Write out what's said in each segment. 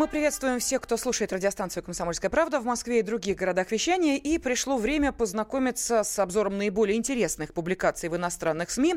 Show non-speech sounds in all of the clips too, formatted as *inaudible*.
Мы приветствуем всех, кто слушает радиостанцию «Комсомольская правда» в Москве и других городах вещания. И пришло время познакомиться с обзором наиболее интересных публикаций в иностранных СМИ.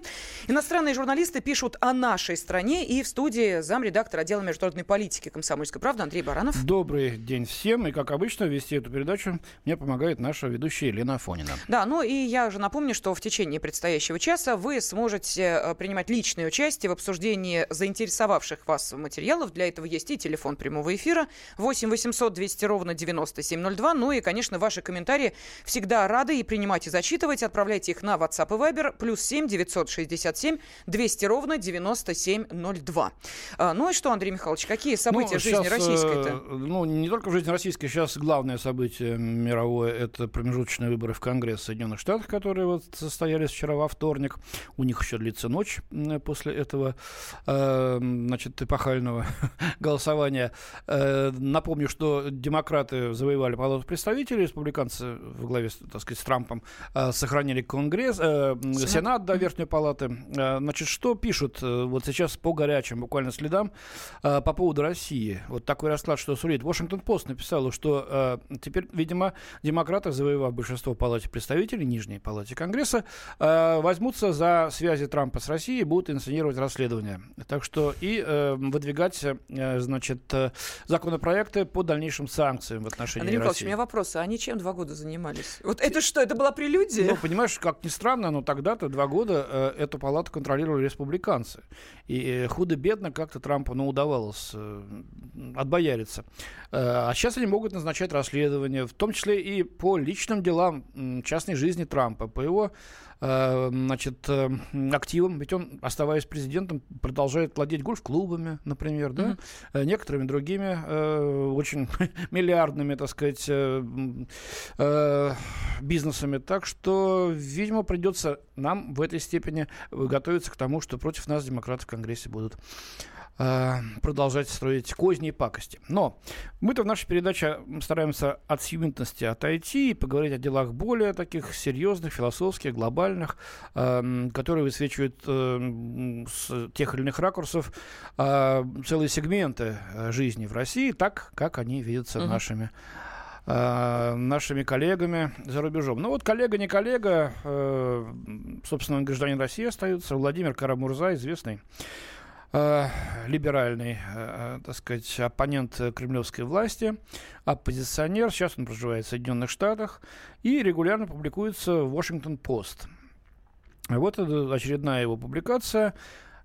Иностранные журналисты пишут о нашей стране. И в студии замредактор отдела международной политики «Комсомольской правды» Андрей Баранов. Добрый день всем. И, как обычно, вести эту передачу мне помогает наша ведущая Елена Афонина. Да, ну и я уже напомню, что в течение предстоящего часа вы сможете э, принимать личное участие в обсуждении заинтересовавших вас материалов. Для этого есть и телефон прямого эфира 8 800 200 ровно 9702. Ну и, конечно, ваши комментарии всегда рады и принимать и зачитывать. Отправляйте их на WhatsApp и Viber. Плюс 7 967 200 ровно 9702. А, ну и что, Андрей Михайлович, какие события ну, в жизни российской-то? Э, ну, не только в жизни российской. Сейчас главное событие мировое – это промежуточные выборы в Конгресс Соединенных Штатов, которые вот состоялись вчера во вторник. У них еще длится ночь после этого, э, значит, эпохального *laughs* голосования. Э, напомню, что демократы завоевали Палату представителей, республиканцы в главе, так сказать, с Трампом э, сохранили Конгресс, э, Сенат, Сенат до Верхней Палаты. Значит, что пишут вот сейчас по горячим буквально следам по поводу России? Вот такой расклад, что сулит. Вашингтон-Пост написал, что теперь, видимо, демократы, завоевав большинство в Палате представителей, Нижней Палате Конгресса, возьмутся за связи Трампа с Россией и будут инсценировать расследование. Так что и выдвигать, значит, законопроекты по дальнейшим санкциям в отношении Андрей Николаевич, России. у меня вопрос. А они чем два года занимались? Вот это что, это была прелюдия? Ну, понимаешь, как ни странно, но тогда-то два года э, эту палату контролировали республиканцы. И э, худо-бедно как-то Трампу ну, удавалось э, отбояриться. Э, а сейчас они могут назначать расследования, в том числе и по личным делам э, частной жизни Трампа, по его значит, э, активом, ведь он, оставаясь президентом, продолжает владеть гольф-клубами, например, да, mm-hmm. некоторыми другими очень *laughs* миллиардными, так сказать, бизнесами. Так что, видимо, придется нам в этой степени готовиться к тому, что против нас демократы в Конгрессе будут Э, продолжать строить козни и пакости. Но мы-то в нашей передаче стараемся от сиюминтности отойти и поговорить о делах более таких серьезных, философских, глобальных, э, которые высвечивают э, с тех или иных ракурсов целые сегменты жизни в России, так, как они видятся угу. нашими нашими коллегами за рубежом. Ну вот коллега не коллега, собственно, гражданин России остается, Владимир Карамурза, известный э, либеральный, э, так сказать, оппонент кремлевской власти, оппозиционер. Сейчас он проживает в Соединенных Штатах и регулярно публикуется в Washington-Post. Вот это очередная его публикация.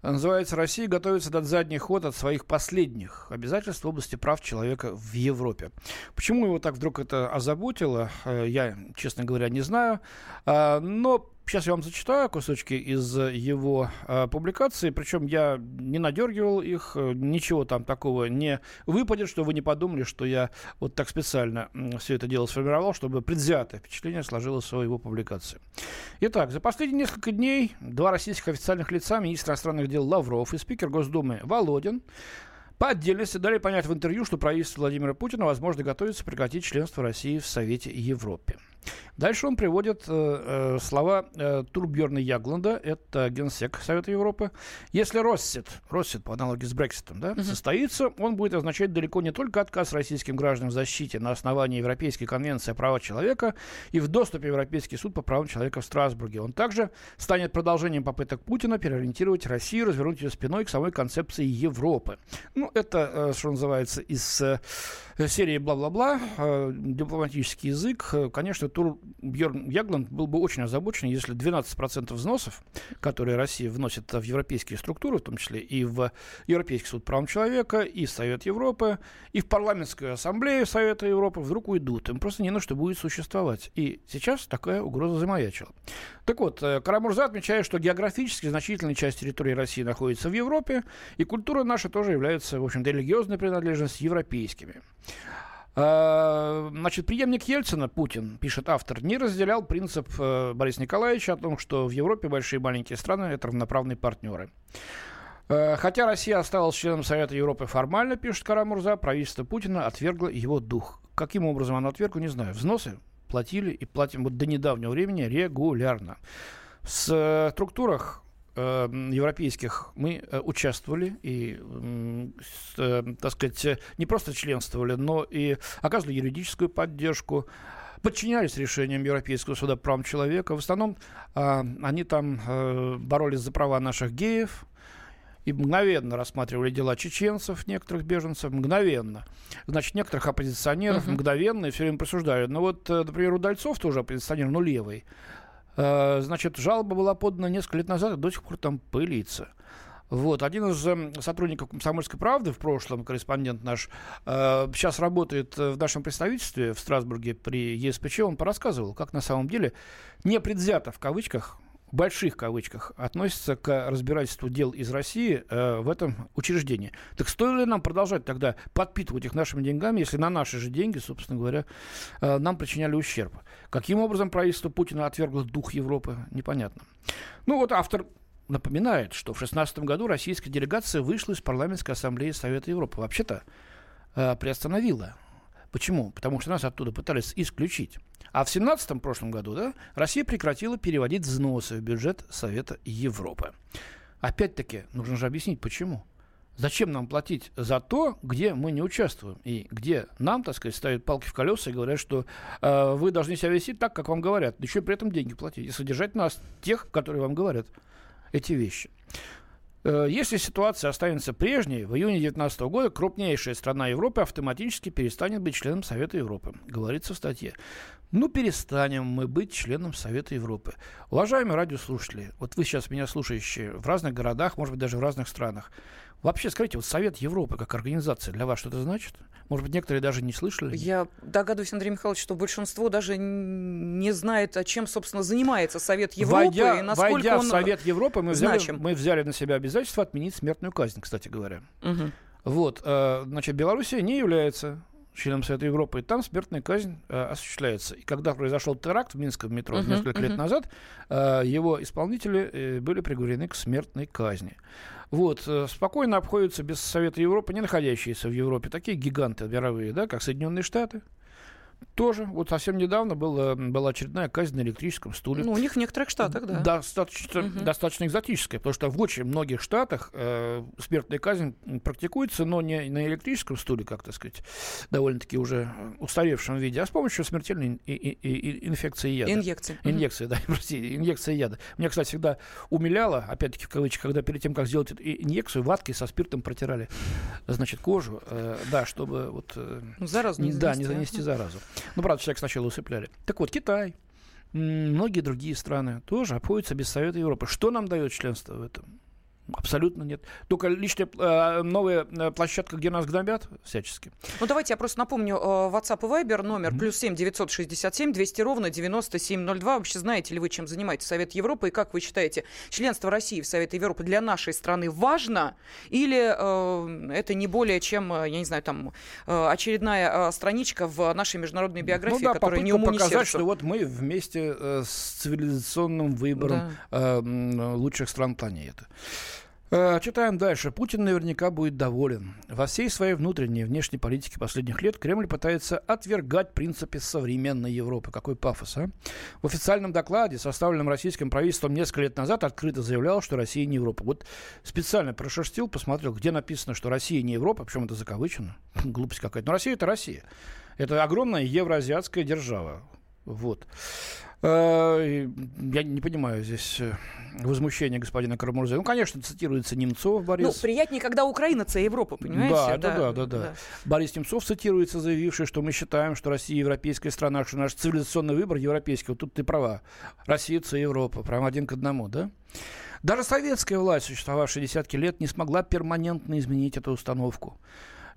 Называется «Россия готовится дать задний ход от своих последних обязательств в области прав человека в Европе». Почему его так вдруг это озаботило, э, я, честно говоря, не знаю. А, но Сейчас я вам зачитаю кусочки из его э, публикации, причем я не надергивал их, э, ничего там такого не выпадет, что вы не подумали, что я вот так специально э, все это дело сформировал, чтобы предвзятое впечатление сложилось о его публикации. Итак, за последние несколько дней два российских официальных лица, министр иностранных дел Лавров и спикер Госдумы Володин, по отдельности дали понять в интервью, что правительство Владимира Путина, возможно, готовится прекратить членство России в Совете Европы. Дальше он приводит э, э, слова э, Турбьерна Ягланда, это генсек Совета Европы. Если Россит, Россит по аналогии с Брекситом, да, uh-huh. состоится, он будет означать далеко не только отказ российским гражданам в защите на основании Европейской конвенции о правах человека и в доступе в Европейский суд по правам человека в Страсбурге. Он также станет продолжением попыток Путина переориентировать Россию, развернуть ее спиной к самой концепции Европы. Ну, это, э, что называется, из э, серии бла-бла-бла, э, дипломатический язык. Конечно, Тур Бьерн Ягланд был бы очень озабочен, если 12% взносов, которые Россия вносит в европейские структуры, в том числе и в Европейский суд прав человека, и в Совет Европы, и в парламентскую ассамблею Совета Европы, вдруг уйдут. Им просто не на что будет существовать. И сейчас такая угроза замаячила. Так вот, э, Карамурза отмечает, что географически значительная часть территории России находится в Европе, и культура наша тоже является, в общем-то, религиозной принадлежностью европейскими. А, значит, преемник Ельцина, Путин, пишет автор, не разделял принцип э, Бориса Николаевича о том, что в Европе большие и маленькие страны – это равноправные партнеры. Э, хотя Россия осталась членом Совета Европы формально, пишет Карамурза, правительство Путина отвергло его дух. Каким образом оно отвергло, не знаю. Взносы платили и платим вот до недавнего времени регулярно. В э, структурах э, европейских мы э, участвовали и, э, так сказать, не просто членствовали, но и оказывали юридическую поддержку, подчинялись решениям Европейского суда прав человека. В основном э, они там э, боролись за права наших геев, и мгновенно рассматривали дела чеченцев, некоторых беженцев, мгновенно. Значит, некоторых оппозиционеров uh-huh. мгновенно и все время присуждали. Но вот, э, например, Удальцов тоже оппозиционер, но левый. Э, значит, жалоба была подана несколько лет назад, и до сих пор там пылится. Вот. Один из э, сотрудников «Комсомольской правды» в прошлом, корреспондент наш, э, сейчас работает в нашем представительстве в Страсбурге при ЕСПЧ. Он порассказывал, как на самом деле непредвзято, в кавычках, больших кавычках, относится к разбирательству дел из России э, в этом учреждении. Так стоит ли нам продолжать тогда подпитывать их нашими деньгами, если на наши же деньги, собственно говоря, э, нам причиняли ущерб? Каким образом правительство Путина отвергло дух Европы, непонятно. Ну вот автор напоминает, что в 2016 году российская делегация вышла из парламентской ассамблеи Совета Европы. Вообще-то э, приостановила. Почему? Потому что нас оттуда пытались исключить. А в 2017 прошлом году да, Россия прекратила переводить взносы в бюджет Совета Европы. Опять-таки, нужно же объяснить, почему. Зачем нам платить за то, где мы не участвуем и где нам, так сказать, ставят палки в колеса и говорят, что э, вы должны себя вести так, как вам говорят, еще при этом деньги платить и содержать нас, тех, которые вам говорят эти вещи. Э, если ситуация останется прежней, в июне 2019 года крупнейшая страна Европы автоматически перестанет быть членом Совета Европы, говорится в статье. Ну, перестанем мы быть членом Совета Европы. Уважаемые радиослушатели, вот вы сейчас меня слушающие в разных городах, может быть, даже в разных странах. Вообще, скажите, вот Совет Европы как организация для вас что-то значит? Может быть, некоторые даже не слышали? Я догадываюсь, Андрей Михайлович, что большинство даже не знает, чем, собственно, занимается Совет Европы войдя, и насколько войдя он в Совет Европы, мы взяли, мы взяли на себя обязательство отменить смертную казнь, кстати говоря. Угу. Вот, э, значит, Белоруссия не является членом Совета Европы, и там смертная казнь э, осуществляется. И когда произошел теракт в Минском метро uh-huh, несколько uh-huh. лет назад, э, его исполнители э, были приговорены к смертной казни. Вот, э, спокойно обходятся без Совета Европы, не находящиеся в Европе, такие гиганты мировые, да, как Соединенные Штаты, тоже. Вот совсем недавно была, была очередная казнь на электрическом стуле. Ну, у них в некоторых штатах, да. Достаточно, угу. достаточно экзотическая, потому что в очень многих штатах э, смертная казнь практикуется, но не на электрическом стуле, как так сказать, довольно-таки уже устаревшем виде, а с помощью смертельной и, и, и, инфекции яда. Инъекции. Инъекции, угу. да, *laughs* простите, инъекция яда. Меня, кстати, всегда умиляло, опять-таки в кавычках, когда перед тем, как сделать эту инъекцию, ваткой со спиртом протирали, значит, кожу, э, да, чтобы вот... Э, ну, заразу не занести. Да, не занести заразу. Ну, правда, человек сначала усыпляли. Так вот, Китай, многие другие страны тоже обходятся без Совета Европы. Что нам дает членство в этом? Абсолютно нет. Только личная э, новая э, площадка, где нас гнобят всячески. Ну, давайте я просто напомню. Э, WhatsApp и Viber номер mm-hmm. плюс семь девятьсот шестьдесят семь двести ровно девяносто семь ноль два. Вообще знаете ли вы, чем занимается Совет Европы? И как вы считаете, членство России в Совете Европы для нашей страны важно? Или э, это не более чем, э, я не знаю, там э, очередная страничка в нашей международной биографии, ну, да, которая не уму, показать, сердцу. что вот мы вместе с цивилизационным выбором да. лучших стран планеты. Э, читаем дальше. Путин наверняка будет доволен. Во всей своей внутренней и внешней политике последних лет Кремль пытается отвергать принципы современной Европы. Какой пафос, а? В официальном докладе, составленном российским правительством несколько лет назад, открыто заявлял, что Россия не Европа. Вот специально прошерстил, посмотрел, где написано, что Россия не Европа, причем это закавычено. *laughs* Глупость какая-то. Но Россия — это Россия. Это огромная евроазиатская держава. Вот. Э, я не понимаю здесь э, возмущения господина Карамурза. Ну, конечно, цитируется Немцов Борис. Ну, приятнее, когда Украина це Европа, понимаете? Да, да, да, да, да. Борис Немцов цитируется, заявивший, что мы считаем, что Россия европейская страна, что наш цивилизационный выбор европейский. Вот тут ты права. Россия це Европа. Прям один к одному, да? Даже советская власть, существовавшая десятки лет, не смогла перманентно изменить эту установку.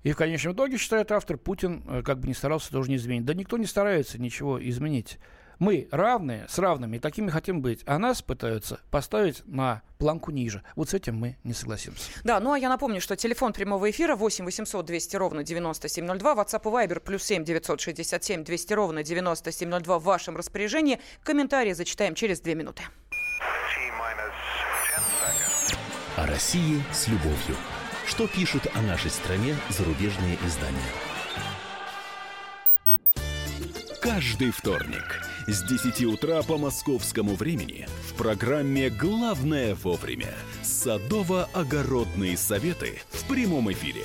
И в конечном итоге, считает автор, Путин, э, как бы ни старался, тоже не изменить. Да никто не старается ничего изменить. Мы равные с равными, и такими хотим быть. А нас пытаются поставить на планку ниже. Вот с этим мы не согласимся. Да, ну а я напомню, что телефон прямого эфира 8 800 200 ровно 9702, WhatsApp и Viber плюс 7 967 200 ровно 9702 в вашем распоряжении. Комментарии зачитаем через две минуты. О России с любовью. Что пишут о нашей стране зарубежные издания? каждый вторник с 10 утра по московскому времени в программе «Главное вовремя» садово-огородные советы в прямом эфире.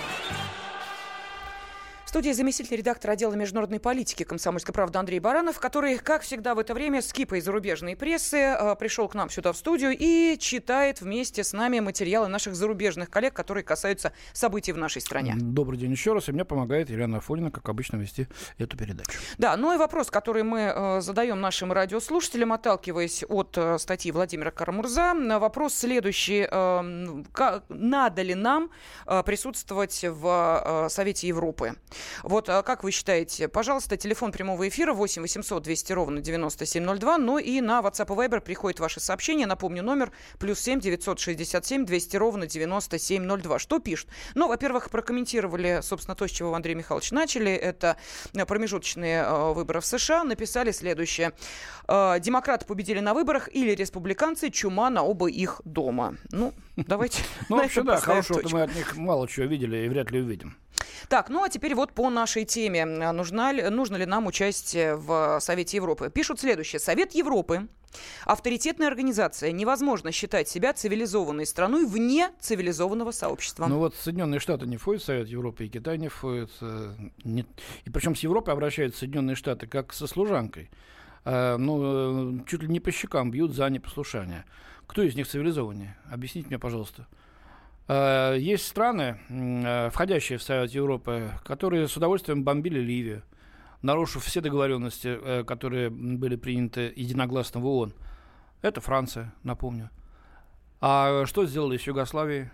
В студии заместитель редактора отдела международной политики «Комсомольской правды» Андрей Баранов, который, как всегда в это время, с кипой зарубежной прессы э, пришел к нам сюда в студию и читает вместе с нами материалы наших зарубежных коллег, которые касаются событий в нашей стране. Добрый день еще раз. И мне помогает Елена Афонина, как обычно, вести эту передачу. Да, ну и вопрос, который мы э, задаем нашим радиослушателям, отталкиваясь от э, статьи Владимира Карамурза, вопрос следующий. Надо ли нам присутствовать в Совете Европы? Вот а как вы считаете? Пожалуйста, телефон прямого эфира 8 800 200 ровно 9702. Ну и на WhatsApp и Viber приходит ваше сообщение. Напомню, номер плюс 7 967 200 ровно 9702. Что пишут? Ну, во-первых, прокомментировали, собственно, то, с чего Андрей Михайлович начали. Это промежуточные э, выборы в США. Написали следующее. Э, демократы победили на выборах или республиканцы чума на оба их дома. Ну, давайте Ну, вообще, да, хорошего мы от них мало чего видели и вряд ли увидим. Так, ну а теперь вот по нашей теме. Нужна ли, нужно ли нам участие в Совете Европы? Пишут следующее. Совет Европы Авторитетная организация. Невозможно считать себя цивилизованной страной вне цивилизованного сообщества. Ну вот Соединенные Штаты не входят в Совет Европы, и Китай не входит. Э, не... И причем с Европой обращаются Соединенные Штаты как со служанкой. Э, ну, э, чуть ли не по щекам бьют за непослушание. Кто из них цивилизованнее? Объясните мне, пожалуйста. Э, есть страны, э, входящие в Совет Европы, которые с удовольствием бомбили Ливию, нарушив все договоренности, э, которые были приняты единогласно в ООН. Это Франция, напомню. А что сделали с Югославией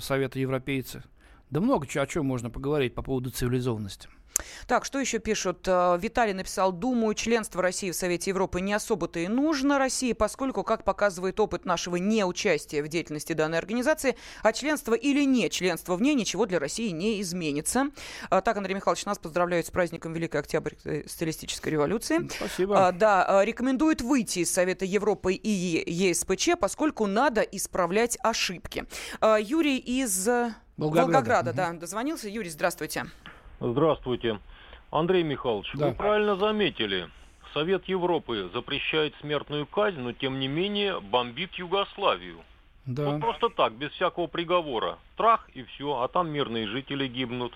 Совета европейцы? Да много чего, о чем можно поговорить по поводу цивилизованности. Так, что еще пишут? Э, Виталий написал, думаю, членство России в Совете Европы не особо-то и нужно России, поскольку, как показывает опыт нашего неучастия в деятельности данной организации, а членство или не членство в ней ничего для России не изменится. А, так, Андрей Михайлович, нас поздравляют с праздником Великой Октябрьской стилистической революции. Спасибо. Да, рекомендует выйти из Совета Европы и ЕСПЧ, поскольку надо исправлять ошибки. Юрий из Волгограда, Волгограда да, дозвонился. Юрий, здравствуйте. Здравствуйте. Андрей Михайлович, да. вы правильно заметили. Совет Европы запрещает смертную казнь, но тем не менее бомбит Югославию. Да. Вот просто так, без всякого приговора. Трах и все, а там мирные жители гибнут.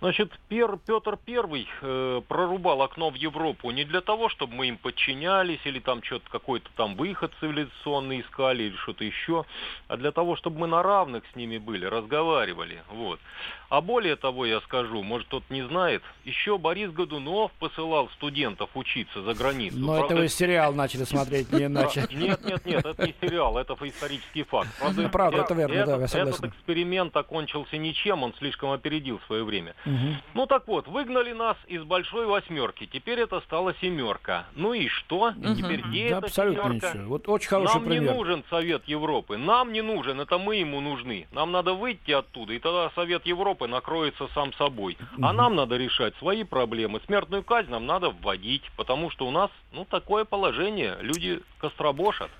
Значит, Пер, Петр Первый э, прорубал окно в Европу не для того, чтобы мы им подчинялись или там что-то какой-то там выход цивилизационный искали или что-то еще, а для того, чтобы мы на равных с ними были, разговаривали. Вот. А более того, я скажу, может кто-то не знает, еще Борис Годунов посылал студентов учиться за границу. Но Правда, это вы сериал начали смотреть, не иначе. *laughs* Нет, нет, нет, это не сериал, это исторический факт. Правда, правда это верно, да, я согласен. Этот эксперимент окончился ничем, он слишком опередил свое время. Угу. Ну так вот, выгнали нас из большой восьмерки. Теперь это стала семерка. Ну и что? Угу. Теперь где да, эта абсолютно семерка? ничего. Вот очень хороший Нам пример. не нужен Совет Европы. Нам не нужен. Это мы ему нужны. Нам надо выйти оттуда, и тогда Совет Европы накроется сам собой. Угу. А нам надо решать свои проблемы. Смертную казнь нам надо вводить, потому что у нас, ну, такое положение. Люди костробошат.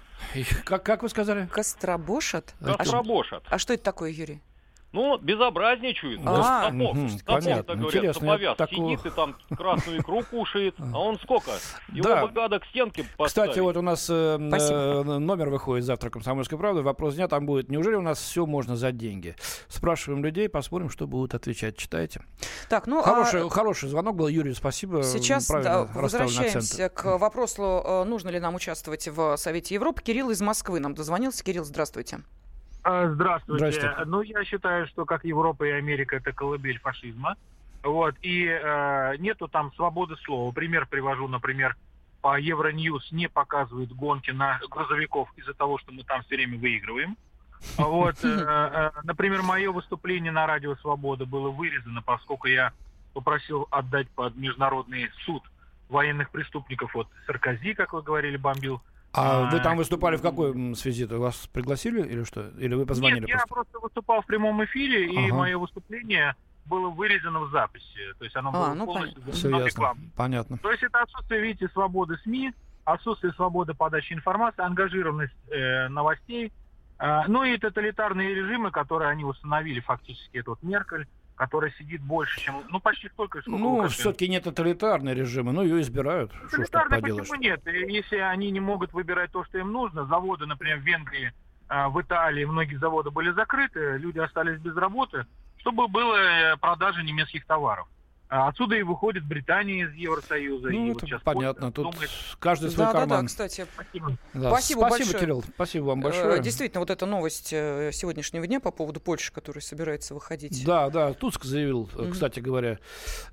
Как, как вы сказали? Костробошат? Костробошат. А, а что это такое, Юрий? Ну, безобразничают. А, сапог, угу, сапог, понятно. говорят, Интересно, саповяз. такого... Сидит и там красную икру кушает. А он сколько? Его да. бы гада к стенке поставить. Кстати, вот у нас э, э, номер выходит завтра «Комсомольской правды». Вопрос дня там будет. Неужели у нас все можно за деньги? Спрашиваем людей, посмотрим, что будут отвечать. Читайте. Так, ну, хороший, а... хороший звонок был. Юрий, спасибо. Сейчас да, возвращаемся к вопросу, э, нужно ли нам участвовать в Совете Европы. Кирилл из Москвы нам дозвонился. Кирилл, здравствуйте. А, здравствуйте. Здравствуйте. Ну, я считаю, что как Европа и Америка это колыбель фашизма. Вот. И э, нету там свободы слова. Пример привожу, например, по Евроньюз не показывают гонки на грузовиков из-за того, что мы там все время выигрываем. Вот, *laughs* например, мое выступление на Радио Свобода было вырезано, поскольку я попросил отдать под международный суд военных преступников. Вот Саркози, как вы говорили, бомбил а, а вы там выступали в какой связи? Вас пригласили или что? Или вы позвонили? Нет, просто? я просто выступал в прямом эфире, ага. и мое выступление было вырезано в записи. То есть оно а, было ну, полностью понятно. Все Понятно. То есть это отсутствие, видите, свободы СМИ, отсутствие свободы подачи информации, ангажированность э, новостей, э, ну и тоталитарные режимы, которые они установили фактически, это вот Меркель, которая сидит больше, чем... Ну, почти столько, сколько Ну, все-таки не тоталитарные режимы, ну, ее избирают. Тоталитарные почему нет? Если они не могут выбирать то, что им нужно, заводы, например, в Венгрии, а, в Италии многие заводы были закрыты, люди остались без работы, чтобы было э, продажа немецких товаров. А отсюда и выходит Британия из Евросоюза. Ну, и это вот понятно. Тут думает... каждый свой да, карман. Да, да, кстати. Спасибо. Да. Спасибо, Спасибо большое. Кирилл. Спасибо вам большое. Э, действительно, вот эта новость э, сегодняшнего дня по поводу Польши, которая собирается выходить. Да, да. Туск заявил, mm-hmm. кстати говоря,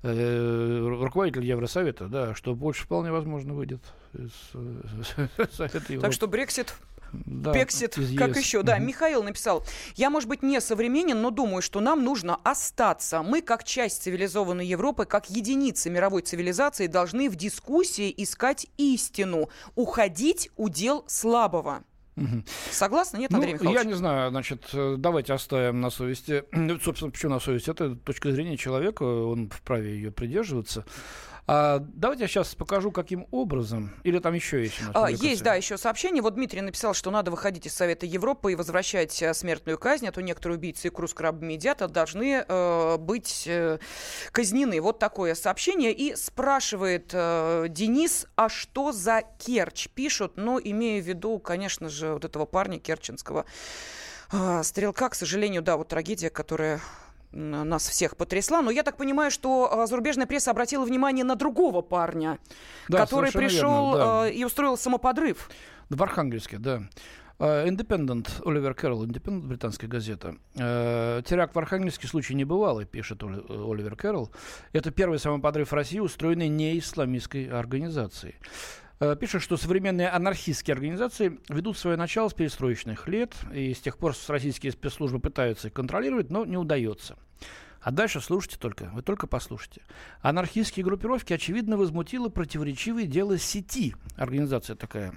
руководитель Евросовета, да, что Польша вполне возможно выйдет из *laughs* Совета Европы. Так что Брексит да, Пексит, как еще, да. Угу. Михаил написал, я, может быть, не современен, но думаю, что нам нужно остаться. Мы, как часть цивилизованной Европы, как единицы мировой цивилизации, должны в дискуссии искать истину. Уходить удел слабого. Угу. Согласны? Нет, Андрей ну, Михайлович? Я не знаю, значит, давайте оставим на совести. *clears throat* Собственно, почему на совести? Это точка зрения человека, он вправе ее придерживаться. А, давайте я сейчас покажу, каким образом. Или там еще есть? А, есть, да, еще сообщение. Вот Дмитрий написал, что надо выходить из Совета Европы и возвращать э, смертную казнь, а то некоторые убийцы икру с крабами едят, а должны э, быть э, казнены. Вот такое сообщение. И спрашивает э, Денис, а что за Керчь? Пишут, но имея в виду, конечно же, вот этого парня керченского э, стрелка. К сожалению, да, вот трагедия, которая нас всех потрясла. Но я так понимаю, что а, зарубежная пресса обратила внимание на другого парня, да, который пришел верно, да. и устроил самоподрыв. В Архангельске, да. Independent, Оливер Кэрролл, Independent, британская газета. Теракт в Архангельске случай небывалый, пишет Оливер Кэрролл. Это первый самоподрыв в России, устроенный не исламистской организацией. Пишет, что современные анархистские организации ведут свое начало с перестроечных лет, и с тех пор российские спецслужбы пытаются их контролировать, но не удается. А дальше слушайте только, вы только послушайте. Анархистские группировки, очевидно, возмутило противоречивое дело сети, организация такая,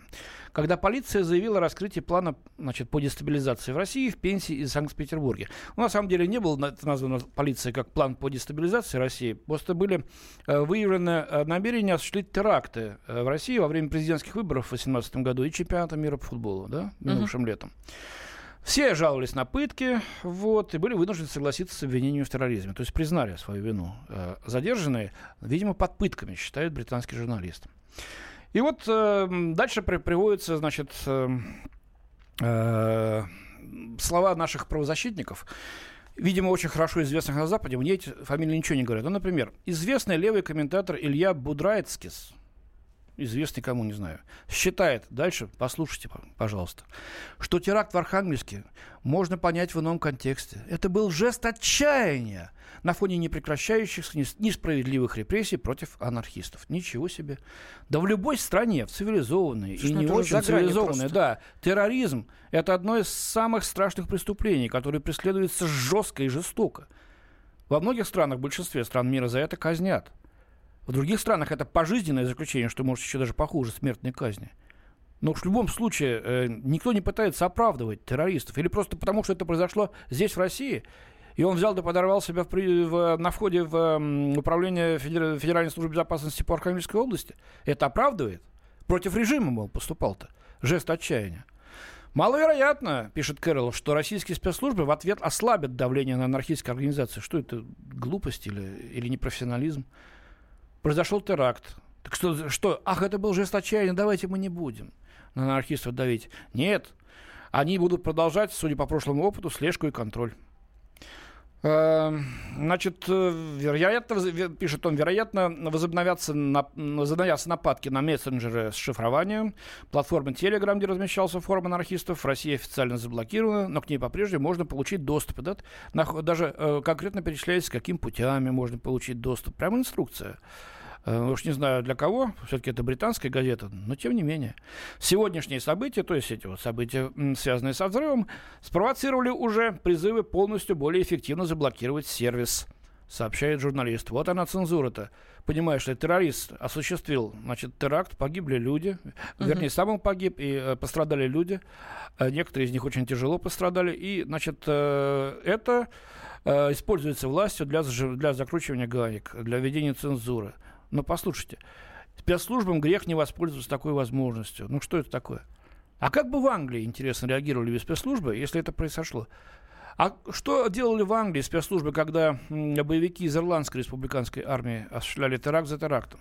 когда полиция заявила о раскрытии плана значит, по дестабилизации в России, в Пенсии и Санкт-Петербурге. Ну, на самом деле не было названо полицией как план по дестабилизации России, просто были э, выявлены э, намерения осуществить теракты э, в России во время президентских выборов в 2018 году и чемпионата мира по футболу, да, минувшим uh-huh. летом. Все жаловались на пытки, вот, и были вынуждены согласиться с обвинением в терроризме, то есть признали свою вину. Э, задержанные, видимо, под пытками, считает британский журналист. И вот э, дальше при, приводятся, значит, э, слова наших правозащитников, видимо, очень хорошо известных на Западе, мне эти фамилии ничего не говорят. Ну, например, известный левый комментатор Илья Будрайцкис – известный кому, не знаю, считает, дальше послушайте, пожалуйста, что теракт в Архангельске можно понять в ином контексте. Это был жест отчаяния на фоне непрекращающихся несправедливых репрессий против анархистов. Ничего себе. Да в любой стране, в цивилизованной и не очень цивилизованной, да, терроризм – это одно из самых страшных преступлений, которое преследуется жестко и жестоко. Во многих странах, в большинстве стран мира за это казнят. В других странах это пожизненное заключение, что может еще даже похуже смертной казни. Но в любом случае э, никто не пытается оправдывать террористов. Или просто потому, что это произошло здесь, в России. И он взял да подорвал себя в, в, на входе в управление Федеральной службы безопасности по Архангельской области. Это оправдывает? Против режима, мол, поступал-то. Жест отчаяния. Маловероятно, пишет Кэрролл, что российские спецслужбы в ответ ослабят давление на анархистские организации. Что это, глупость или, или непрофессионализм? Произошел теракт. Так что, что, ах, это был жест отчаяния, давайте мы не будем на анархистов давить. Нет, они будут продолжать, судя по прошлому опыту, слежку и контроль. Эм, значит, э, вероятно, пишет он, вероятно, возобновятся, возобновятся нападки на мессенджеры с шифрованием. Платформа Telegram, где размещался форум анархистов, в России официально заблокирована, но к ней по-прежнему можно получить доступ. Да? Даже э, конкретно перечисляется, каким путями можно получить доступ. Прямо инструкция. Э, уж не знаю для кого, все-таки это британская газета, но тем не менее. Сегодняшние события, то есть эти вот события, связанные со взрывом, спровоцировали уже призывы полностью более эффективно заблокировать сервис, сообщает журналист. Вот она цензура-то. Понимаешь, что террорист осуществил значит, теракт, погибли люди, uh-huh. вернее, сам он погиб, и э, пострадали люди. Э, некоторые из них очень тяжело пострадали. И, значит, э, это э, используется властью для, для закручивания гаек, для введения цензуры. Но послушайте, спецслужбам грех не воспользоваться такой возможностью. Ну что это такое? А как бы в Англии, интересно, реагировали спецслужбы, если это произошло? А что делали в Англии спецслужбы, когда боевики из Ирландской республиканской армии осуществляли теракт за терактом?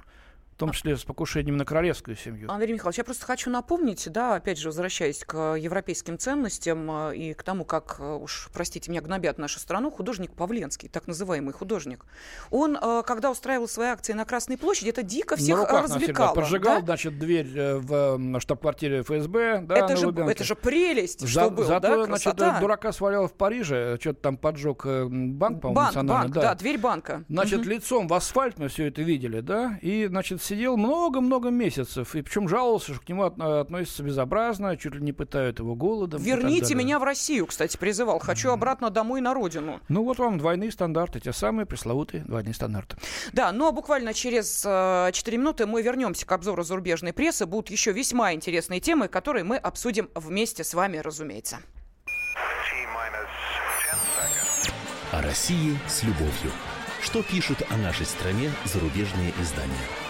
Том числе с покушением на королевскую семью. Андрей Михайлович, я просто хочу напомнить, да, опять же, возвращаясь к европейским ценностям э, и к тому, как, э, уж, простите меня, гнобят нашу страну, художник Павленский, так называемый художник, он, э, когда устраивал свои акции на Красной площади, это дико всех на руках развлекало. Поджигал, да? значит, дверь в штаб-квартире ФСБ, да, это, же, это же прелесть, За, что было, зато, да, значит, дурака свалял в Париже, что-то там поджег банк, по-моему, банк, банк, да. да, дверь банка. Значит, угу. лицом в асфальт мы все это видели, да, и, значит, сидел много много месяцев. И причем жаловался, что к нему относятся безобразно, чуть ли не пытают его голодом. Верните меня в Россию, кстати, призывал. Хочу обратно домой на родину. Ну вот вам двойные стандарты, те самые пресловутые двойные стандарты. Да, ну а буквально через э, 4 минуты мы вернемся к обзору зарубежной прессы. Будут еще весьма интересные темы, которые мы обсудим вместе с вами, разумеется. О России с любовью. Что пишут о нашей стране зарубежные издания?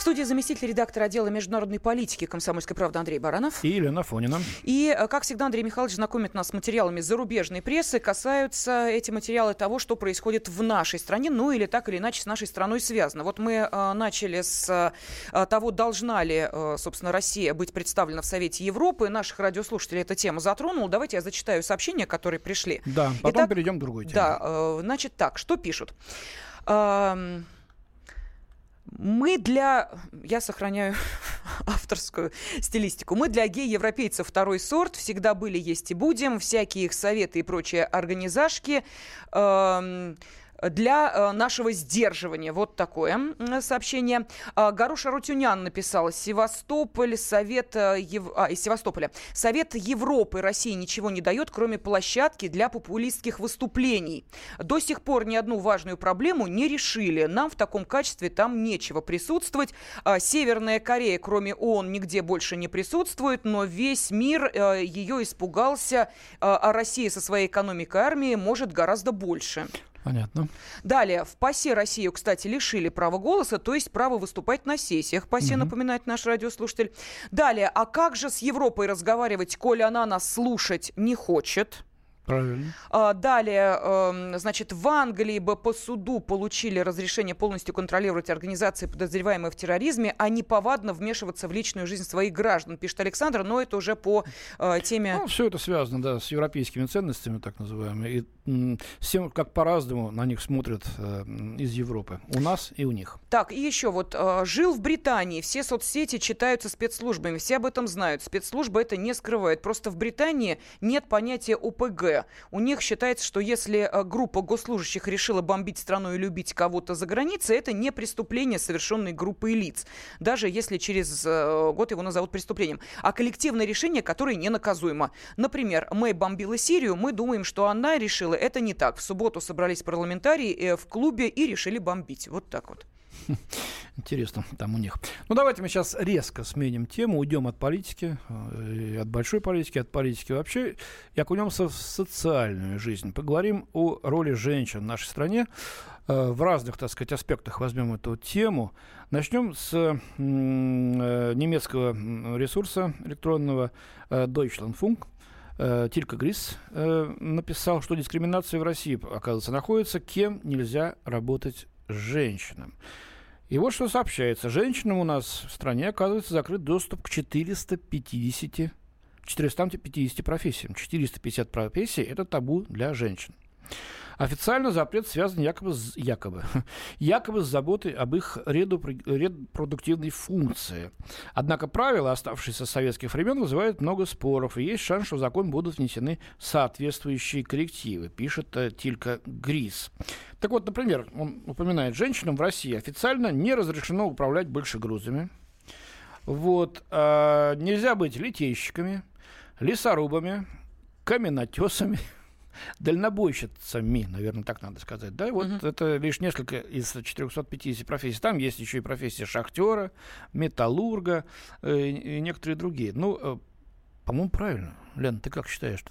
В студии заместитель редактора отдела международной политики «Комсомольской правды» Андрей Баранов. И Елена Фонина. И, э, как всегда, Андрей Михайлович знакомит нас с материалами зарубежной прессы. Касаются эти материалы того, что происходит в нашей стране, ну или так или иначе с нашей страной связано. Вот мы э, начали с э, того, должна ли, собственно, Россия быть представлена в Совете Европы. Наших радиослушателей эта тема затронула. Давайте я зачитаю сообщения, которые пришли. Да, потом Итак, перейдем к другой теме. Да, значит так, что пишут? Мы для... Я сохраняю *laughs* авторскую стилистику. Мы для гей-европейцев второй сорт. Всегда были, есть и будем. Всякие их советы и прочие организашки. Эм для э, нашего сдерживания. Вот такое сообщение. А, Гаруша Рутюнян написала. Севастополь, Совет, э, Ев... а, из Севастополя. Совет Европы России ничего не дает, кроме площадки для популистских выступлений. До сих пор ни одну важную проблему не решили. Нам в таком качестве там нечего присутствовать. А, Северная Корея, кроме ООН, нигде больше не присутствует, но весь мир э, ее испугался, а Россия со своей экономикой армии может гораздо больше. Понятно. Далее, в ПАСЕ Россию, кстати, лишили права голоса, то есть права выступать на сессиях. ПАСЕ, угу. напоминает наш радиослушатель. Далее, а как же с Европой разговаривать, коли она нас слушать не хочет? Правильно. А, далее, эм, значит, в Англии бы по суду получили разрешение полностью контролировать организации, подозреваемые в терроризме, а не повадно вмешиваться в личную жизнь своих граждан, пишет Александр, но это уже по э, теме... Ну, все это связано, да, с европейскими ценностями, так называемыми, и с тем, как по-разному на них смотрят э, из Европы. У нас и у них. Так, и еще вот, э, жил в Британии, все соцсети читаются спецслужбами, все об этом знают, спецслужбы это не скрывают, просто в Британии нет понятия ОПГ, у них считается, что если э, группа госслужащих решила бомбить страну и любить кого-то за границей, это не преступление, совершенное группой лиц, даже если через э, год его назовут преступлением, а коллективное решение, которое ненаказуемо. Например, Мэй бомбила Сирию, мы думаем, что она решила, это не так. В субботу собрались парламентарии э, в клубе и решили бомбить. Вот так вот. *laughs* Интересно там у них. Ну, давайте мы сейчас резко сменим тему, уйдем от политики, э, от большой политики, от политики вообще, и окунемся в социальную жизнь. Поговорим о роли женщин в нашей стране. Э, в разных, так сказать, аспектах возьмем эту тему. Начнем с э, немецкого ресурса электронного Deutschlandfunk. Тилька Грис написал, что дискриминация в России, оказывается, находится, кем нельзя работать женщинам. И вот что сообщается. Женщинам у нас в стране, оказывается, закрыт доступ к 450, 450 профессиям. 450 профессий – это табу для женщин. Официально запрет связан якобы с, якобы, *laughs* якобы с заботой об их репродуктивной функции. Однако правила, оставшиеся с советских времен, вызывают много споров, и есть шанс, что в закон будут внесены соответствующие коррективы, пишет э, Тилька Грис. Так вот, например, он упоминает, женщинам в России официально не разрешено управлять больше грузами. Вот, э, нельзя быть литейщиками, лесорубами, каменотесами, дальнобойщицами, наверное, так надо сказать. Да, вот uh-huh. это лишь несколько из 450 профессий. Там есть еще и профессия шахтера, металлурга э, и некоторые другие. Ну, э, по-моему, правильно. Лен, ты как считаешь?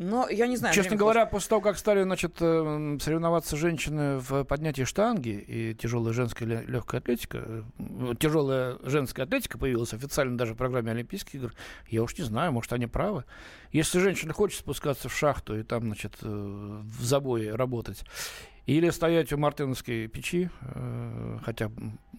Но я не знаю. Честно говоря, после того, как стали значит, э, соревноваться женщины в поднятии штанги и тяжелая женская легкая атлетика, э, тяжелая женская атлетика появилась официально даже в программе Олимпийских игр, я уж не знаю, может, они правы. Если женщина хочет спускаться в шахту и там, значит, э, в забое работать, или стоять у мартыновской печи, э, хотя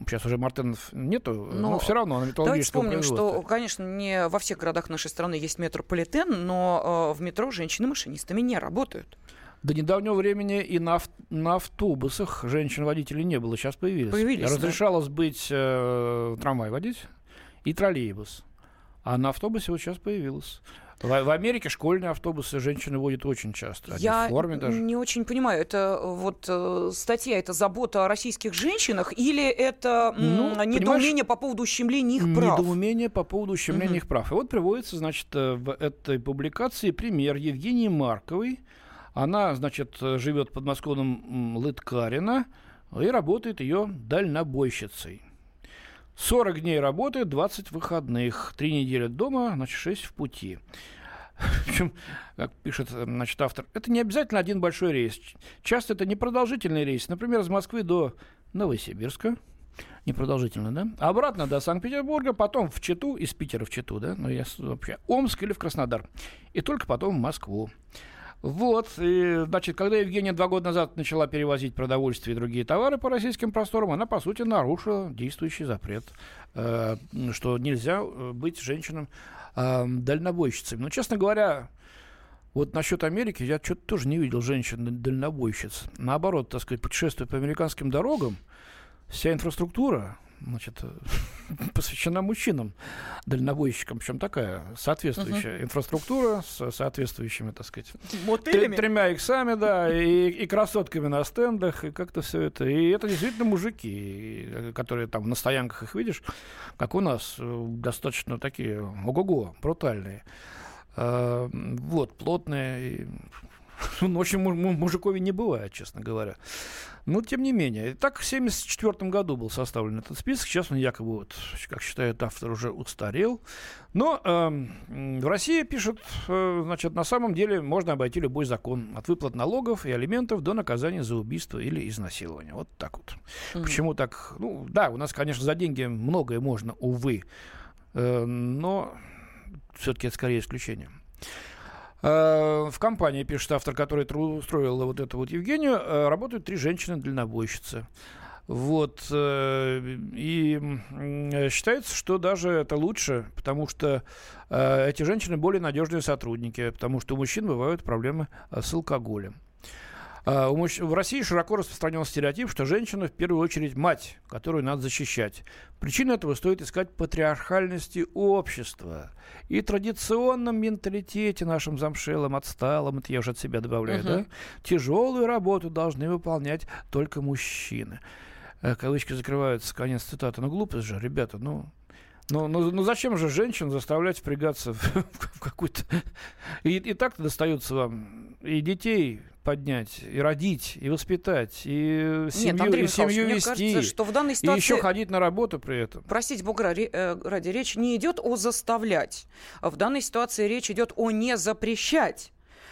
сейчас уже мартынов нету, но, но все равно на Давайте вспомним, что, конечно, не во всех городах нашей страны есть метрополитен, но э, в метро женщины-машинистами не работают. До недавнего времени и на, на автобусах женщин-водителей не было, сейчас появились. Появились, Разрешалось да. быть э, трамвай водить и троллейбус. А на автобусе вот сейчас появилось. В, в Америке школьные автобусы женщины водят очень часто. Они Я в форме даже. не очень понимаю, это вот э, статья, это забота о российских женщинах или это ну, недоумение по поводу ущемления их прав? Недоумение по поводу ущемления угу. их прав. И вот приводится, значит, э, в этой публикации пример Евгении Марковой. Она, значит, живет под подмосковным Лыткарина и работает ее дальнобойщицей. 40 дней работы, 20 выходных. Три недели дома, значит, 6 в пути. *laughs* Причем, как пишет значит, автор, это не обязательно один большой рейс. Часто это непродолжительный рейс. Например, из Москвы до Новосибирска. Непродолжительно, да? Обратно до Санкт-Петербурга, потом в Читу, из Питера в Читу, да? Ну, я вообще Омск или в Краснодар. И только потом в Москву. Вот, и, значит, когда Евгения два года назад начала перевозить продовольствие и другие товары по российским просторам, она, по сути, нарушила действующий запрет, э, что нельзя э, быть женщинам э. Но, честно говоря, вот насчет Америки я что-то тоже не видел женщин-дальнобойщиц. Наоборот, так сказать, путешествуя по американским дорогам, вся инфраструктура значит, *laughs* посвящена мужчинам, дальнобойщикам, причем такая соответствующая uh-huh. инфраструктура с соответствующими, так сказать, Мотелями? тремя иксами, да, и, и красотками на стендах, и как-то все это. И это действительно мужики, которые там на стоянках их видишь, как у нас, э, достаточно такие, ого-го, брутальные. А, вот, плотные, *laughs* ну, очень мужикови не бывает, честно говоря. Но, тем не менее. Так в 1974 году был составлен этот список. Сейчас он якобы, вот, как считает автор, уже устарел. Но э, в России пишут, э, значит, на самом деле можно обойти любой закон. От выплат налогов и алиментов до наказания за убийство или изнасилование. Вот так вот. Mm-hmm. Почему так? Ну, да, у нас, конечно, за деньги многое можно, увы. Э, но все-таки это скорее исключение. Э, в компании, пишет автор, который устроил вот эту вот Евгению, э, работают три женщины-дальнобойщицы. Вот. Э, и считается, что даже это лучше, потому что эти женщины более надежные сотрудники, потому что у мужчин бывают проблемы с алкоголем. А, в России широко распространен стереотип, что женщина в первую очередь мать, которую надо защищать. Причина этого стоит искать в патриархальности общества и традиционном менталитете нашим замшелым, отсталым, это я уже от себя добавляю, uh-huh. да? Тяжелую работу должны выполнять только мужчины. Э, кавычки закрываются, конец цитаты. Ну, глупость же, ребята, ну, ну, ну, ну зачем же женщин заставлять впрягаться в, *laughs* в какую-то... И, и так-то достается вам и детей поднять, и родить, и воспитать, и семью, Нет, Андрей и семью вести, кажется, что в данной ситуации... и еще ходить на работу при этом. Простите, Бога э, ради, речь не идет о заставлять. В данной ситуации речь идет о не запрещать.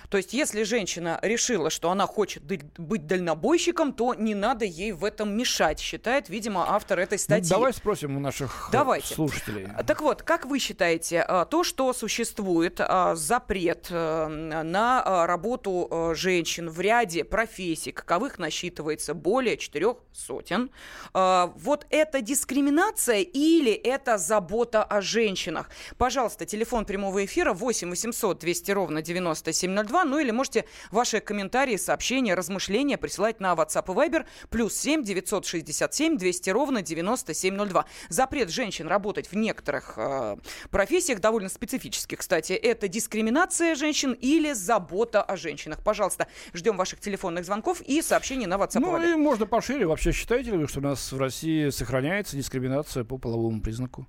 То есть, если женщина решила, что она хочет быть дальнобойщиком, то не надо ей в этом мешать, считает, видимо, автор этой ну, статьи. Ну, давай спросим у наших Давайте. слушателей. Так вот, как вы считаете, то, что существует запрет на работу женщин в ряде профессий, каковых насчитывается более четырех сотен, вот это дискриминация или это забота о женщинах? Пожалуйста, телефон прямого эфира 8 800 200 ровно 9702. Ну или можете ваши комментарии, сообщения, размышления присылать на WhatsApp и Viber плюс 7 967 200 ровно 9702. Запрет женщин работать в некоторых э, профессиях, довольно специфических, кстати, это дискриминация женщин или забота о женщинах. Пожалуйста, ждем ваших телефонных звонков и сообщений на WhatsApp. Ну и можно пошире. Вообще считаете ли вы, что у нас в России сохраняется дискриминация по половому признаку?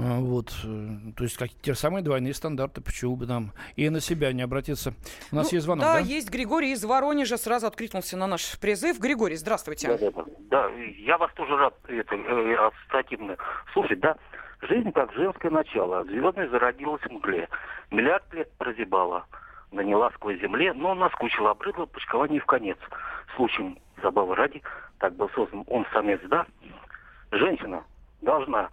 А, вот, э, то есть как те самые двойные стандарты, почему бы нам и на себя не обратиться. У нас ну, есть звонок, да? Да, есть Григорий из Воронежа, сразу откликнулся на наш призыв. Григорий, здравствуйте. Да, да, да. я вас тоже рад это, э, ассоциативно слушать, да. Жизнь как женское начало, звездная зародилась в мгле. Миллиард лет прозябала, наняла сквозь земле, но наскучила, обрыдла почкование в конец. Случаем забавы ради, так был создан он самец, да. Женщина должна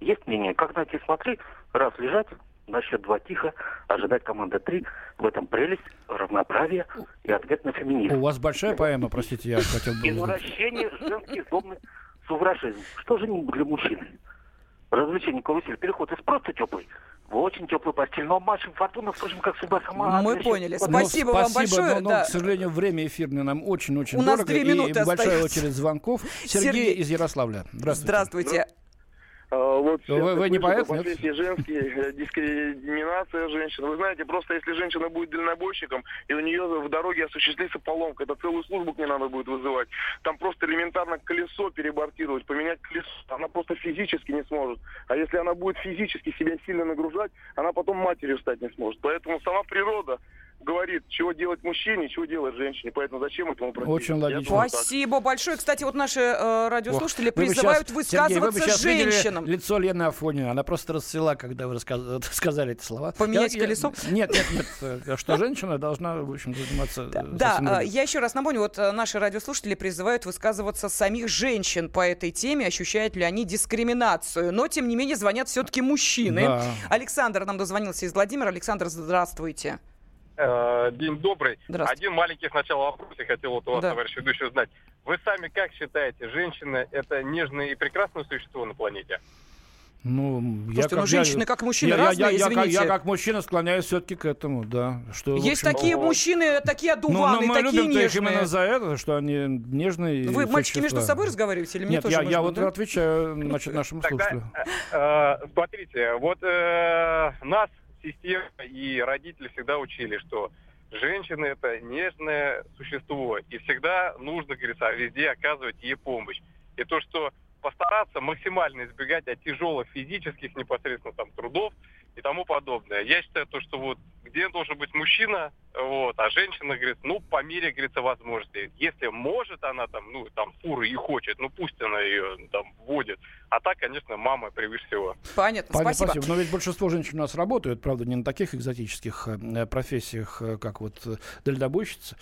есть мнение, как найти, смотри, раз лежать, на счет два тихо, ожидать команды три. В этом прелесть, равноправие и ответ на феминизм. У вас большая поэма, простите, я хотел бы... Извращение женский злобный суврашизм. Что же не для мужчины? Развлечение, карусель, переход из просто теплый в очень теплую постель. Но матчем Фортуна, впрочем, как судьба сама... Мы поняли. Спасибо, ну, вам большое. Но, но да. к сожалению, время эфирное нам очень-очень дорого. У нас две минуты и большая очередь звонков. Сергей, Сергей из Ярославля. Здравствуйте. Здравствуйте. А, вот вы, вы не поэт, нет? женские, э, дискриминация женщин. Вы знаете, просто если женщина будет дальнобойщиком, и у нее в дороге осуществится поломка, это целую службу к ней надо будет вызывать. Там просто элементарно колесо перебортировать, поменять колесо. Она просто физически не сможет. А если она будет физически себя сильно нагружать, она потом матерью стать не сможет. Поэтому сама природа говорит, чего делать мужчине, чего делать женщине. Поэтому зачем этому просить? Очень логично. Спасибо большое. Кстати, вот наши э, радиослушатели Ох, призывают сейчас, высказываться Сергей, вы женщинам. лицо Лены Афонина. Она просто расцвела, когда вы рассказ... *laughs* сказали эти слова. Поменять я, колесо? Я... Нет, нет, нет. Э, что женщина должна, в общем, заниматься... Да, да я еще раз напомню, вот э, наши радиослушатели призывают высказываться самих женщин по этой теме, ощущают ли они дискриминацию. Но, тем не менее, звонят все-таки мужчины. Александр нам дозвонился из Владимира. Александр, здравствуйте. Э, день добрый. Один маленький сначала вопрос я хотел вот у вас, да. товарищ ведущий, узнать. Вы сами как считаете, женщина это нежное и прекрасное существо на планете? Ну, Слушайте, я как, ну женщины я, как мужчины я, разные, я, я, извините. Я, я как мужчина склоняюсь все-таки к этому, да. Что, Есть общем, такие о... мужчины, такие одуваны, ну, но мы такие любим нежные. именно за это, что они нежные. Вы, мальчики, между собой разговариваете или мне Нет, тоже я, я вот да? отвечаю значит, нашему слушателю. Э, смотрите, вот э, нас система и родители всегда учили, что женщина это нежное существо, и всегда нужно, говорится, везде оказывать ей помощь. И то, что постараться максимально избегать от тяжелых физических непосредственно там трудов и тому подобное. Я считаю то, что вот где должен быть мужчина, вот, а женщина говорит, ну, по мере, говорится, возможности. Если может она там, ну, там, фуры и хочет, ну, пусть она ее там вводит. А так, конечно, мама превыше всего. Понятно, Понятно спасибо. спасибо. Но ведь большинство женщин у нас работают, правда, не на таких экзотических э, профессиях, э, как вот э, дальнобойщица,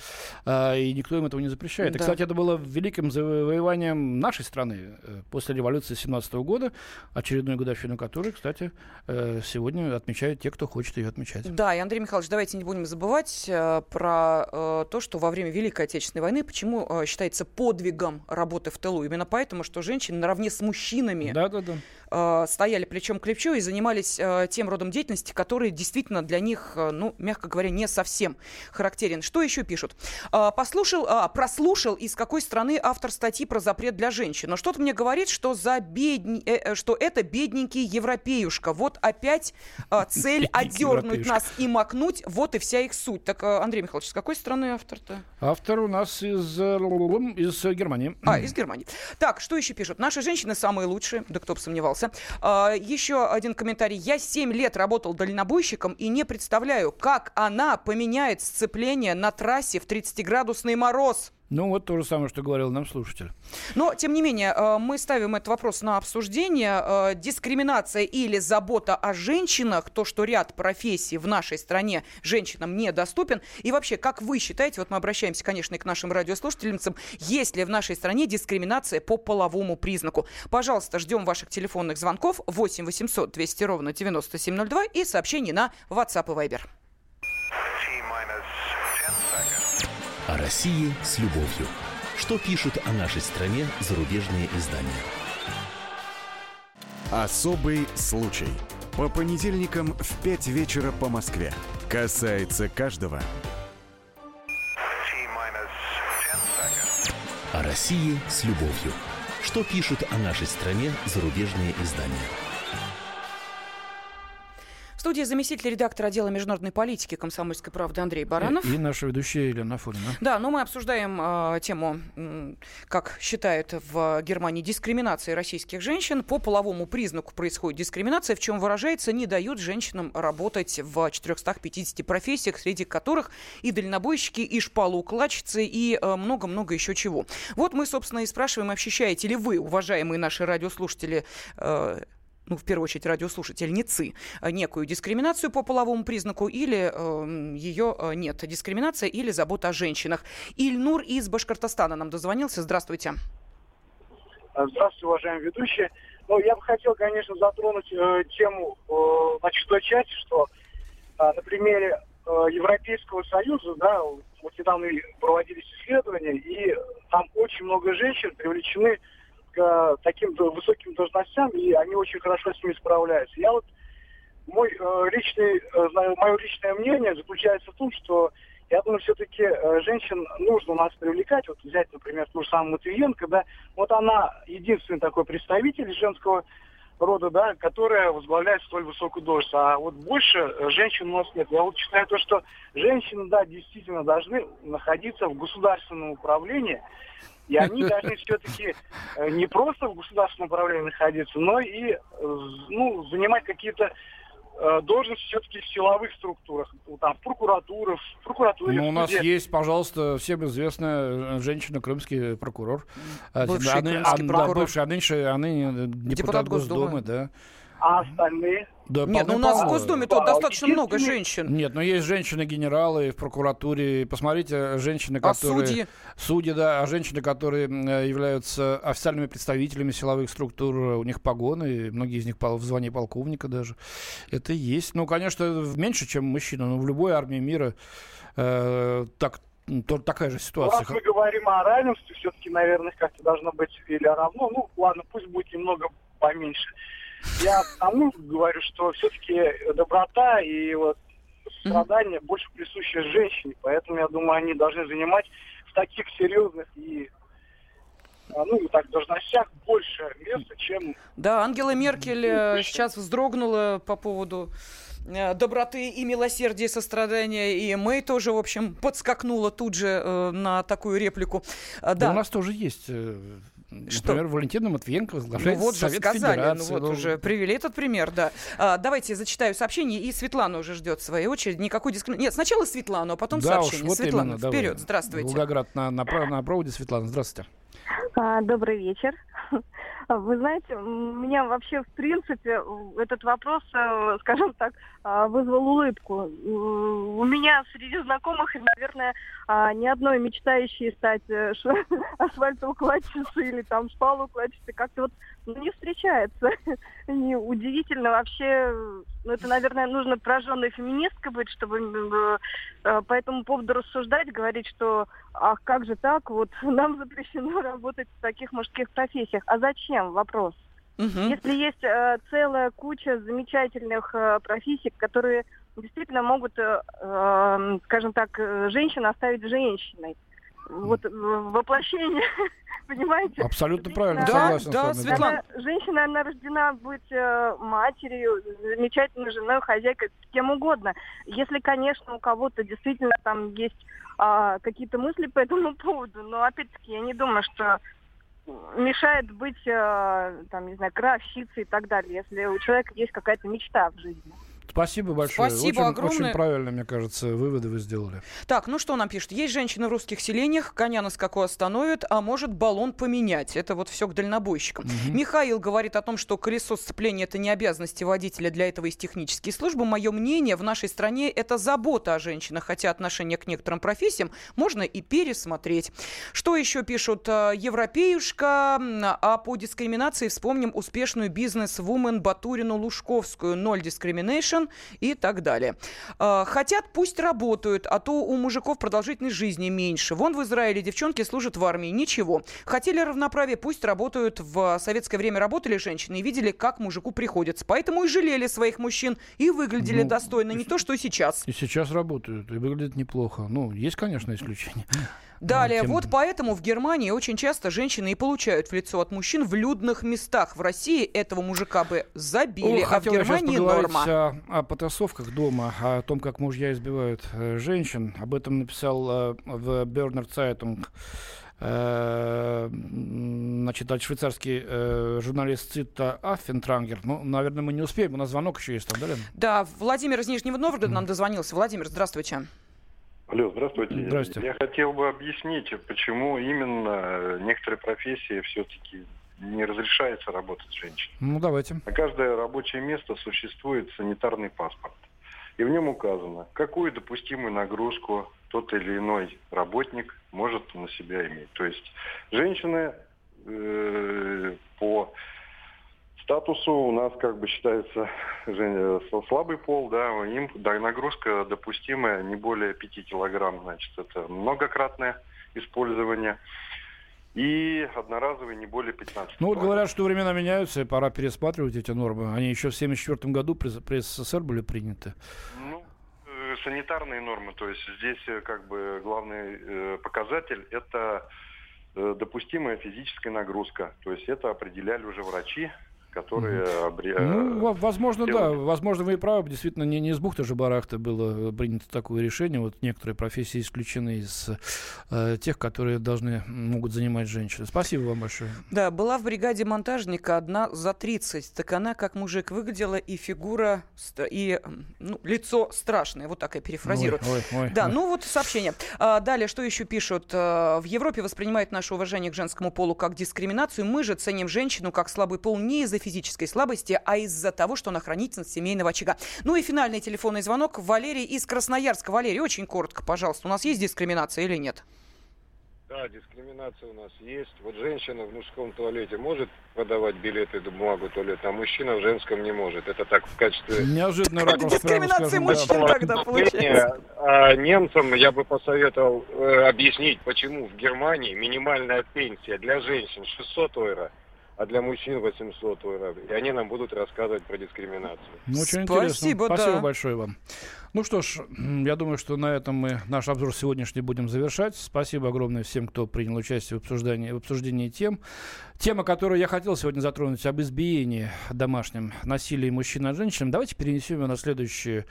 э, и никто им этого не запрещает. Да. И, кстати, это было великим завоеванием нашей страны э, после революции 17 года, очередную годовщину которой, кстати, э, сегодня отмечают те, кто хочет ее отмечать. Да, и Андрей Михайлович, давайте не будем забывать э, про э, то, что во время Великой Отечественной войны, почему э, считается подвигом работы в тылу. Именно поэтому, что женщины наравне с мужчинами да, да, да. Э, стояли плечом к плечу и занимались э, тем родом деятельности, который действительно для них, э, ну, мягко говоря, не совсем характерен. Что еще пишут? Э, послушал, э, прослушал, из какой страны автор статьи про запрет для женщин. Но что-то мне говорит, что, за бедни... э, что это бедненький европеюшка. Вот опять э, *laughs* цель одернуть нас и макнуть, вот и вся их суть. Так, э, Андрей Михайлович, с какой страны автор-то? Автор у нас из, из Германии. А, из Германии. Так, что еще пишут? Наши женщины самые лучшие, да кто бы сомневался. А, еще один комментарий. Я 7 лет работал дальнобойщиком и не представляю, как она поменяет сцепление на трассе в 30-градусный мороз. Ну, вот то же самое, что говорил нам слушатель. Но, тем не менее, э, мы ставим этот вопрос на обсуждение. Э, дискриминация или забота о женщинах, то, что ряд профессий в нашей стране женщинам недоступен. И вообще, как вы считаете, вот мы обращаемся, конечно, и к нашим радиослушательницам, есть ли в нашей стране дискриминация по половому признаку? Пожалуйста, ждем ваших телефонных звонков 8 800 200 ровно 9702 и сообщений на WhatsApp и Viber. России с любовью. Что пишут о нашей стране зарубежные издания? Особый случай. По понедельникам в 5 вечера по Москве. Касается каждого. О России с любовью. Что пишут о нашей стране зарубежные издания? В студии заместитель редактора отдела международной политики комсомольской правды Андрей Баранов. И, и наша ведущая Елена Афонина. Да, но мы обсуждаем э, тему, э, как считают в Германии, дискриминации российских женщин. По половому признаку происходит дискриминация, в чем выражается, не дают женщинам работать в 450 профессиях, среди которых и дальнобойщики, и шпалоукладчицы, и э, много-много еще чего. Вот мы, собственно, и спрашиваем, ощущаете ли вы, уважаемые наши радиослушатели, э, ну, в первую очередь, радиослушательницы, э, некую дискриминацию по половому признаку или э, ее э, нет. Дискриминация или забота о женщинах. Ильнур из Башкортостана нам дозвонился. Здравствуйте. Здравствуйте, уважаемые ведущие. Ну, я бы хотел, конечно, затронуть э, тему э, значит, той части, что э, на примере э, Европейского Союза, да, вот недавно проводились исследования, и там очень много женщин привлечены к таким высоким должностям, и они очень хорошо с ними справляются. Я вот мой э, личный, э, мое личное мнение заключается в том, что я думаю, все-таки э, женщин нужно нас привлекать. Вот взять, например, ту же самую Матвиенко, да, вот она единственный такой представитель женского рода, да, которая возглавляет столь высокую должность. А вот больше э, женщин у нас нет. Я вот считаю то, что женщины, да, действительно должны находиться в государственном управлении, и они должны все-таки э, не просто в государственном управлении находиться, но и э, ну, занимать какие-то э, должности все-таки в силовых структурах, там, в прокуратурах, в прокуратуре. Ну, у нас есть, пожалуйста, всем известная женщина, крымский прокурор. Бывший а, крымский а, прокурор. Да, бывший, а нынче, а ныне депутат, депутат Госдумы, Госдумы да. А остальные? Да, Нет, ну у нас в Госдуме тут достаточно много женщин. Нет, но есть женщины-генералы в прокуратуре. Посмотрите, женщины, которые... А судьи? Судьи, да, а женщины, которые являются официальными представителями силовых структур, у них погоны, многие из них в звании полковника даже. Это есть. Ну, конечно, меньше, чем мужчина, но в любой армии мира э, так то, такая же ситуация. Ну, раз мы говорим о равенстве, все-таки, наверное, как-то должно быть или равно. Ну, ладно, пусть будет немного поменьше. Я тому говорю, что все-таки доброта и вот страдания mm-hmm. больше присущи женщине, поэтому я думаю, они должны занимать в таких серьезных и а, ну, так, должностях больше места, чем... Да, Ангела Меркель ну, сейчас вздрогнула по поводу э, доброты и милосердия, сострадания, и Мэй тоже, в общем, подскакнула тут же э, на такую реплику. Да. да, у нас тоже есть э, что? Например, Валентина Матвиенко возглавляет ну, вот Совет же сказали, Федерации. Ну вот ну... уже привели этот пример, да. А, давайте зачитаю сообщение, и Светлана уже ждет своей очереди. Никакой дискриминации. Нет, сначала Светлана, а потом да сообщение. Уж, вот Светлана, именно, вперед, давай. здравствуйте. Волгоград на, на, на проводе. Светлана, здравствуйте. А, добрый вечер. *laughs* Вы знаете, меня вообще, в принципе, этот вопрос, э, *laughs* скажем так, а, вызвал улыбку. У меня среди знакомых, наверное, а, ни одной мечтающей стать э, *laughs* асфальтоукладчицей или там шпалоукладчицей как-то вот ну, не встречается. *laughs* Не удивительно вообще. Ну, это, наверное, нужно пораженной феминисткой быть, чтобы э, по этому поводу рассуждать, говорить, что ах, как же так, вот *laughs* нам запрещено *laughs* работать в таких мужских профессиях. А зачем? Вопрос. Угу. Если есть э, целая куча замечательных э, профессий, которые действительно могут, э, э, скажем так, э, женщину оставить женщиной. Вот воплощение, *laughs* понимаете? Абсолютно правильно, да, согласен да, с вами. Светлана. Она, женщина, она рождена быть э, матерью, замечательной женой, хозяйкой, кем угодно. Если, конечно, у кого-то действительно там есть э, какие-то мысли по этому поводу, но опять-таки я не думаю, что мешает быть, э, там, не знаю, кровщицей и так далее, если у человека есть какая-то мечта в жизни. Спасибо большое. Спасибо очень, огромное. Очень правильно, мне кажется, выводы вы сделали. Так, ну что нам пишут? Есть женщины в русских селениях, коня на скаку остановят, а может баллон поменять. Это вот все к дальнобойщикам. Угу. Михаил говорит о том, что колесо сцепления это не обязанности водителя, для этого есть технические службы. Мое мнение, в нашей стране это забота о женщинах, хотя отношение к некоторым профессиям можно и пересмотреть. Что еще пишут? Э, Европеюшка, а по дискриминации вспомним успешную бизнес-вумен Батурину Лужковскую. Ноль discrimination и так далее. Э, хотят, пусть работают, а то у мужиков продолжительность жизни меньше. Вон в Израиле девчонки служат в армии, ничего. Хотели равноправие, пусть работают. В советское время работали женщины и видели, как мужику приходится. Поэтому и жалели своих мужчин и выглядели ну, достойно, не то, что сейчас. И сейчас работают, и выглядят неплохо. Ну, есть, конечно, исключения. Далее, тем... вот поэтому в Германии очень часто женщины и получают в лицо от мужчин в людных местах. В России этого мужика бы забили, О, а в Германии норма. О, о потасовках дома, о том, как мужья избивают э, женщин. Об этом написал э, в Бернер Цайтунг э, значит, швейцарский э, журналист Цита Аффентрангер. Ну, наверное, мы не успеем. У нас звонок еще есть там, да, Лен? Да, Владимир из Нижнего Новгорода мм. нам дозвонился. Владимир, здравствуйте. Алло, здравствуйте. Здравствуйте. Я хотел бы объяснить, почему именно некоторые профессии все-таки не разрешается работать женщине. Ну, давайте. На каждое рабочее место существует санитарный паспорт. И в нем указано, какую допустимую нагрузку тот или иной работник может на себя иметь. То есть женщины э, по статусу у нас как бы считается Женя, слабый пол, да, им нагрузка допустимая не более 5 килограмм, значит, это многократное использование. И одноразовый не более 15 Ну вот говорят, что времена меняются, и пора пересматривать эти нормы. Они еще в 1974 году при, при СССР были приняты. Ну, э, санитарные нормы, то есть здесь э, как бы главный э, показатель это э, допустимая физическая нагрузка. То есть это определяли уже врачи, которые... Обре... Ну, возможно, делали. да. Возможно, вы и правы. Действительно, не, не из бухты же барахта было принято такое решение. Вот некоторые профессии исключены из э, тех, которые должны, могут занимать женщины. Спасибо вам большое. Да, была в бригаде монтажника одна за 30. Так она, как мужик, выглядела, и фигура, и ну, лицо страшное. Вот так я перефразирую. Ой, ой, ой, да, ой. ну вот сообщение. А, далее, что еще пишут? А, в Европе воспринимают наше уважение к женскому полу как дискриминацию. Мы же ценим женщину как слабый пол не из-за физической слабости, а из-за того, что она хранительница семейного очага. Ну и финальный телефонный звонок. Валерий из Красноярска. Валерий, очень коротко, пожалуйста. У нас есть дискриминация или нет? Да, дискриминация у нас есть. Вот женщина в мужском туалете может продавать билеты и бумагу туалета, а мужчина в женском не может. Это так в качестве... Неожиданный ракурс. Дискриминация мужчин тогда получается. А немцам я бы посоветовал э, объяснить, почему в Германии минимальная пенсия для женщин 600 евро, а для мужчин 800 евро. И они нам будут рассказывать про дискриминацию. Ну, очень Спасибо, интересно. Спасибо да. большое вам. Ну что ж, я думаю, что на этом мы наш обзор сегодняшний будем завершать. Спасибо огромное всем, кто принял участие в обсуждении, в обсуждении тем. Тема, которую я хотел сегодня затронуть, об избиении домашнем насилии мужчин над женщинами, давайте перенесем ее на следующую,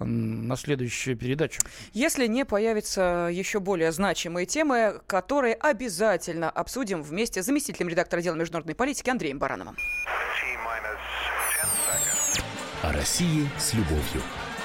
на следующую передачу. Если не появятся еще более значимые темы, которые обязательно обсудим вместе с заместителем редактора отдела международной политики Андреем Барановым. О России с любовью